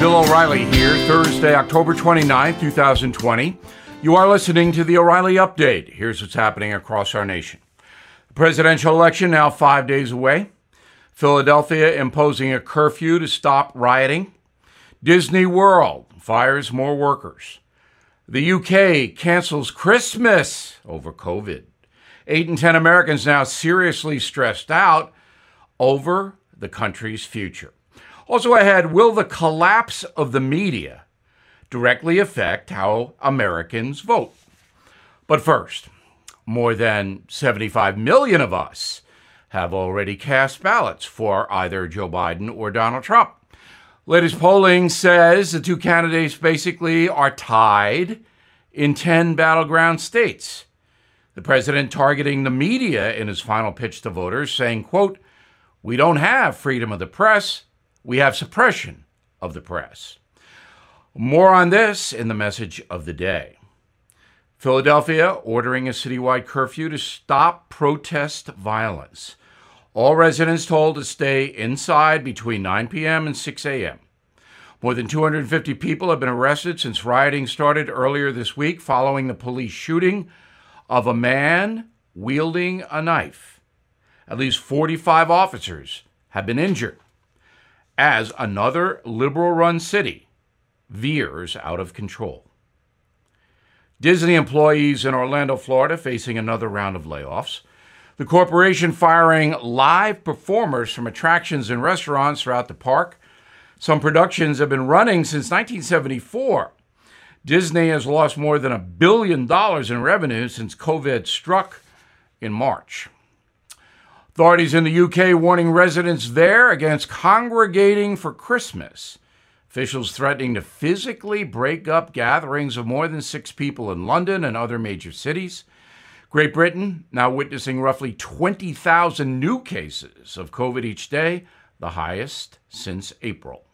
Bill O'Reilly here, Thursday, October 29, 2020. You are listening to the O'Reilly Update. Here's what's happening across our nation. The presidential election now five days away. Philadelphia imposing a curfew to stop rioting. Disney World fires more workers. The UK cancels Christmas over COVID. Eight in 10 Americans now seriously stressed out over the country's future. Also ahead, will the collapse of the media directly affect how Americans vote? But first, more than 75 million of us have already cast ballots for either Joe Biden or Donald Trump. Latest polling says the two candidates basically are tied in 10 battleground states. The president targeting the media in his final pitch to voters, saying, quote, We don't have freedom of the press we have suppression of the press. More on this in the message of the day. Philadelphia ordering a citywide curfew to stop protest violence. All residents told to stay inside between 9 p.m. and 6 a.m. More than 250 people have been arrested since rioting started earlier this week following the police shooting of a man wielding a knife. At least 45 officers have been injured as another liberal run city veers out of control. Disney employees in Orlando, Florida, facing another round of layoffs. The corporation firing live performers from attractions and restaurants throughout the park. Some productions have been running since 1974. Disney has lost more than a billion dollars in revenue since COVID struck in March. Authorities in the UK warning residents there against congregating for Christmas. Officials threatening to physically break up gatherings of more than six people in London and other major cities. Great Britain now witnessing roughly 20,000 new cases of COVID each day, the highest since April.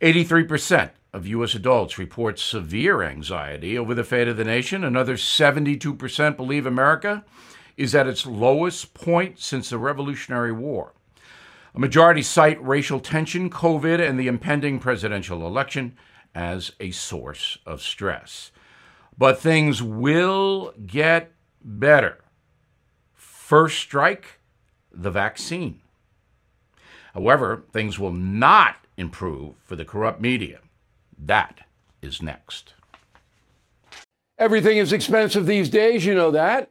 83% of U.S. adults report severe anxiety over the fate of the nation. Another 72% believe America is at its lowest point since the Revolutionary War. A majority cite racial tension, COVID, and the impending presidential election as a source of stress. But things will get better. First strike, the vaccine. However, things will not improve for the corrupt media. That is next. Everything is expensive these days, you know that.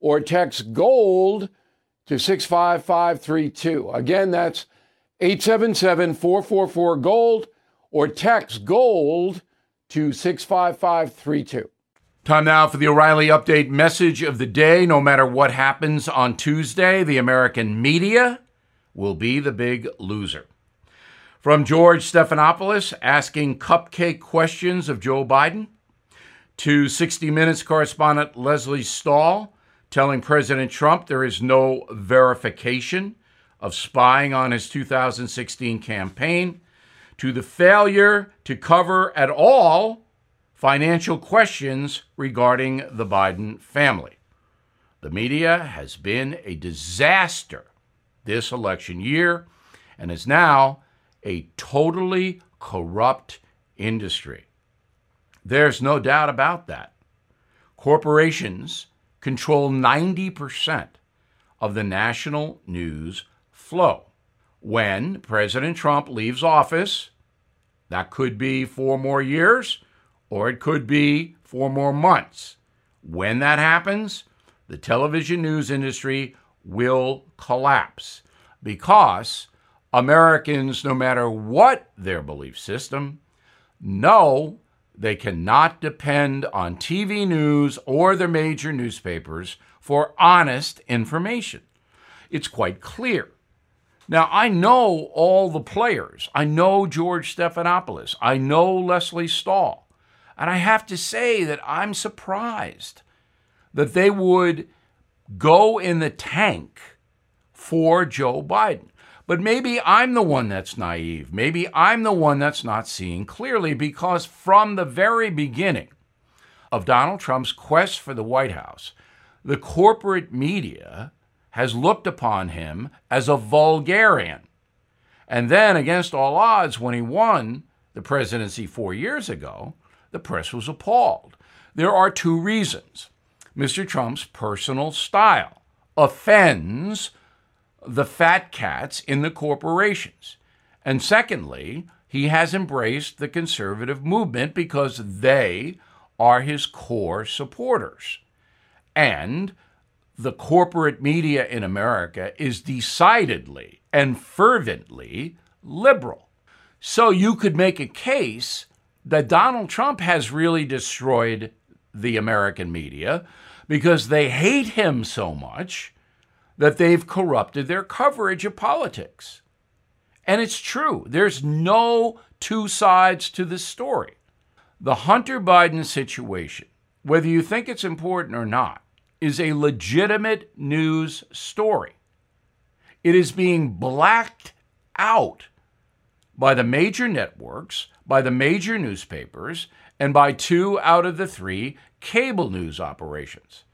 or text GOLD to 65532. Again, that's 877 444 GOLD or text GOLD to 65532. Time now for the O'Reilly Update message of the day. No matter what happens on Tuesday, the American media will be the big loser. From George Stephanopoulos asking cupcake questions of Joe Biden to 60 Minutes correspondent Lesley Stahl telling President Trump there is no verification of spying on his 2016 campaign, to the failure to cover at all financial questions regarding the Biden family. The media has been a disaster this election year and is now a totally corrupt industry. There's no doubt about that. Corporations control 90% of the national news flow. When President Trump leaves office, That could be four more years, or it could be four more months. When that happens, the television news industry will collapse because Americans, no matter what their belief system, know they cannot depend on TV news or the major newspapers for honest information. It's quite clear. Now, I know all the players. I know George Stephanopoulos. I know Lesley Stahl. And I have to say that I'm surprised that they would go in the tank for Joe Biden. But maybe I'm the one that's naive. Maybe I'm the one that's not seeing clearly because from the very beginning of Donald Trump's quest for the White House, the corporate media has looked upon him as a vulgarian. And then, against all odds, when he won the presidency four years ago, the press was appalled. There are two reasons. Mr. Trump's personal style offends the fat cats in the corporations. And secondly, he has embraced the conservative movement because they are his core supporters. And the corporate media in America is decidedly and fervently liberal. So you could make a case that Donald Trump has really destroyed the American media because they hate him so much that they've corrupted their coverage of politics. And it's true, there's no two sides to this story. The Hunter Biden situation, whether you think it's important or not, is a legitimate news story. It is being blacked out by the major networks, by the major newspapers, and by two out of the three cable news operations.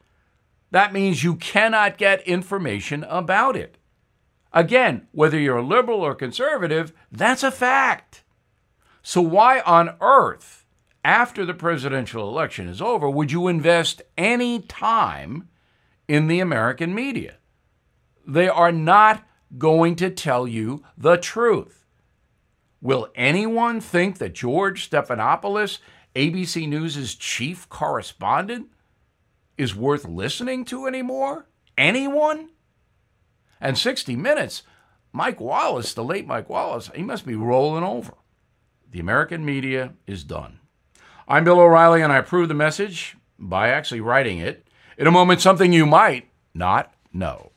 That means you cannot get information about it. Again, whether you're a liberal or conservative, that's a fact. So, why on earth, after the presidential election is over, would you invest any time in the American media? They are not going to tell you the truth. Will anyone think that George Stephanopoulos, ABC News' chief correspondent, is worth listening to anymore? Anyone? And 60 Minutes, Mike Wallace, the late Mike Wallace, he must be rolling over. The American media is done. I'm Bill O'Reilly, and I approve the message by actually writing it. In a moment, something you might not know.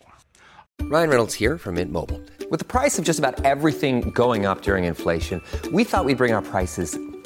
Ryan Reynolds here from Mint Mobile. With the price of just about everything going up during inflation, we thought we'd bring our prices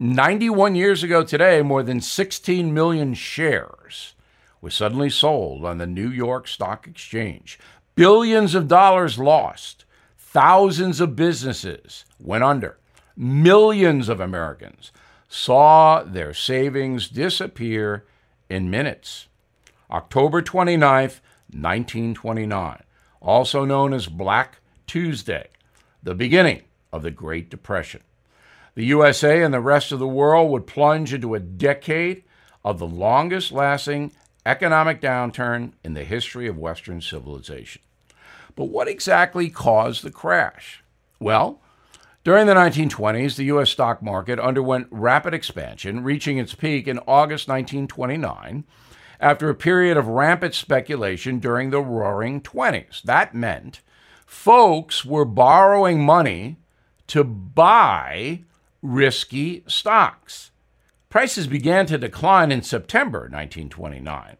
91 years ago today, more than 16 million shares were suddenly sold on the New York Stock Exchange. Billions of dollars lost. Thousands of businesses went under. Millions of Americans saw their savings disappear in minutes. October 29th, 1929, also known as Black Tuesday, the beginning of the Great Depression. The USA and the rest of the world would plunge into a decade of the longest lasting economic downturn in the history of Western civilization. But what exactly caused the crash? Well, during the 1920s, the U.S. stock market underwent rapid expansion, reaching its peak in August 1929 after a period of rampant speculation during the roaring 20s. That meant folks were borrowing money to buy risky stocks. Prices began to decline in September 1929.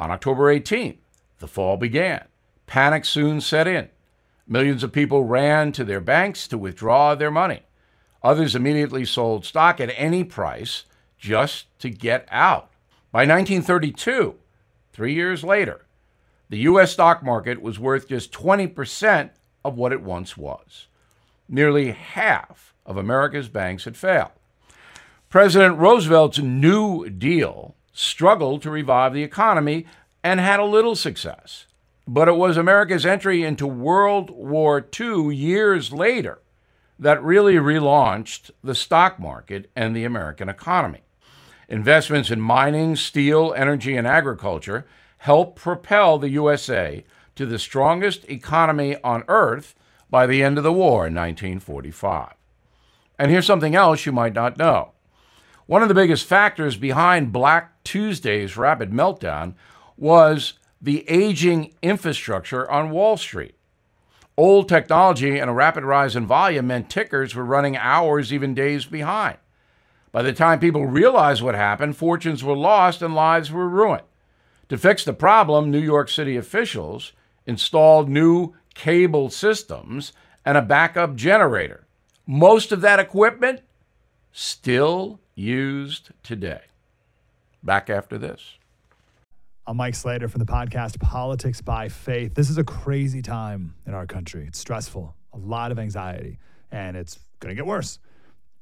On October 18th, the fall began. Panic soon set in. Millions of people ran to their banks to withdraw their money. Others immediately sold stock at any price just to get out. By 1932, three years later, the U.S. stock market was worth just 20% of what it once was. Nearly half of America's banks had failed. President Roosevelt's New Deal struggled to revive the economy and had a little success. But it was America's entry into World War II years later that really relaunched the stock market and the American economy. Investments in mining, steel, energy, and agriculture helped propel the USA to the strongest economy on earth by the end of the war in 1945. And here's something else you might not know. One of the biggest factors behind Black Tuesday's rapid meltdown was the aging infrastructure on Wall Street. Old technology and a rapid rise in volume meant tickers were running hours, even days behind. By the time people realized what happened, fortunes were lost and lives were ruined. To fix the problem, New York City officials installed new cable systems and a backup generator. Most of that equipment still used today. Back after this. I'm Mike Slater from the podcast Politics by Faith. This is a crazy time in our country. It's stressful, a lot of anxiety, and it's going to get worse.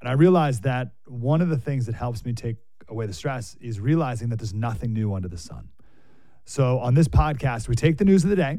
And I realized that one of the things that helps me take away the stress is realizing that there's nothing new under the sun. So on this podcast, we take the news of the day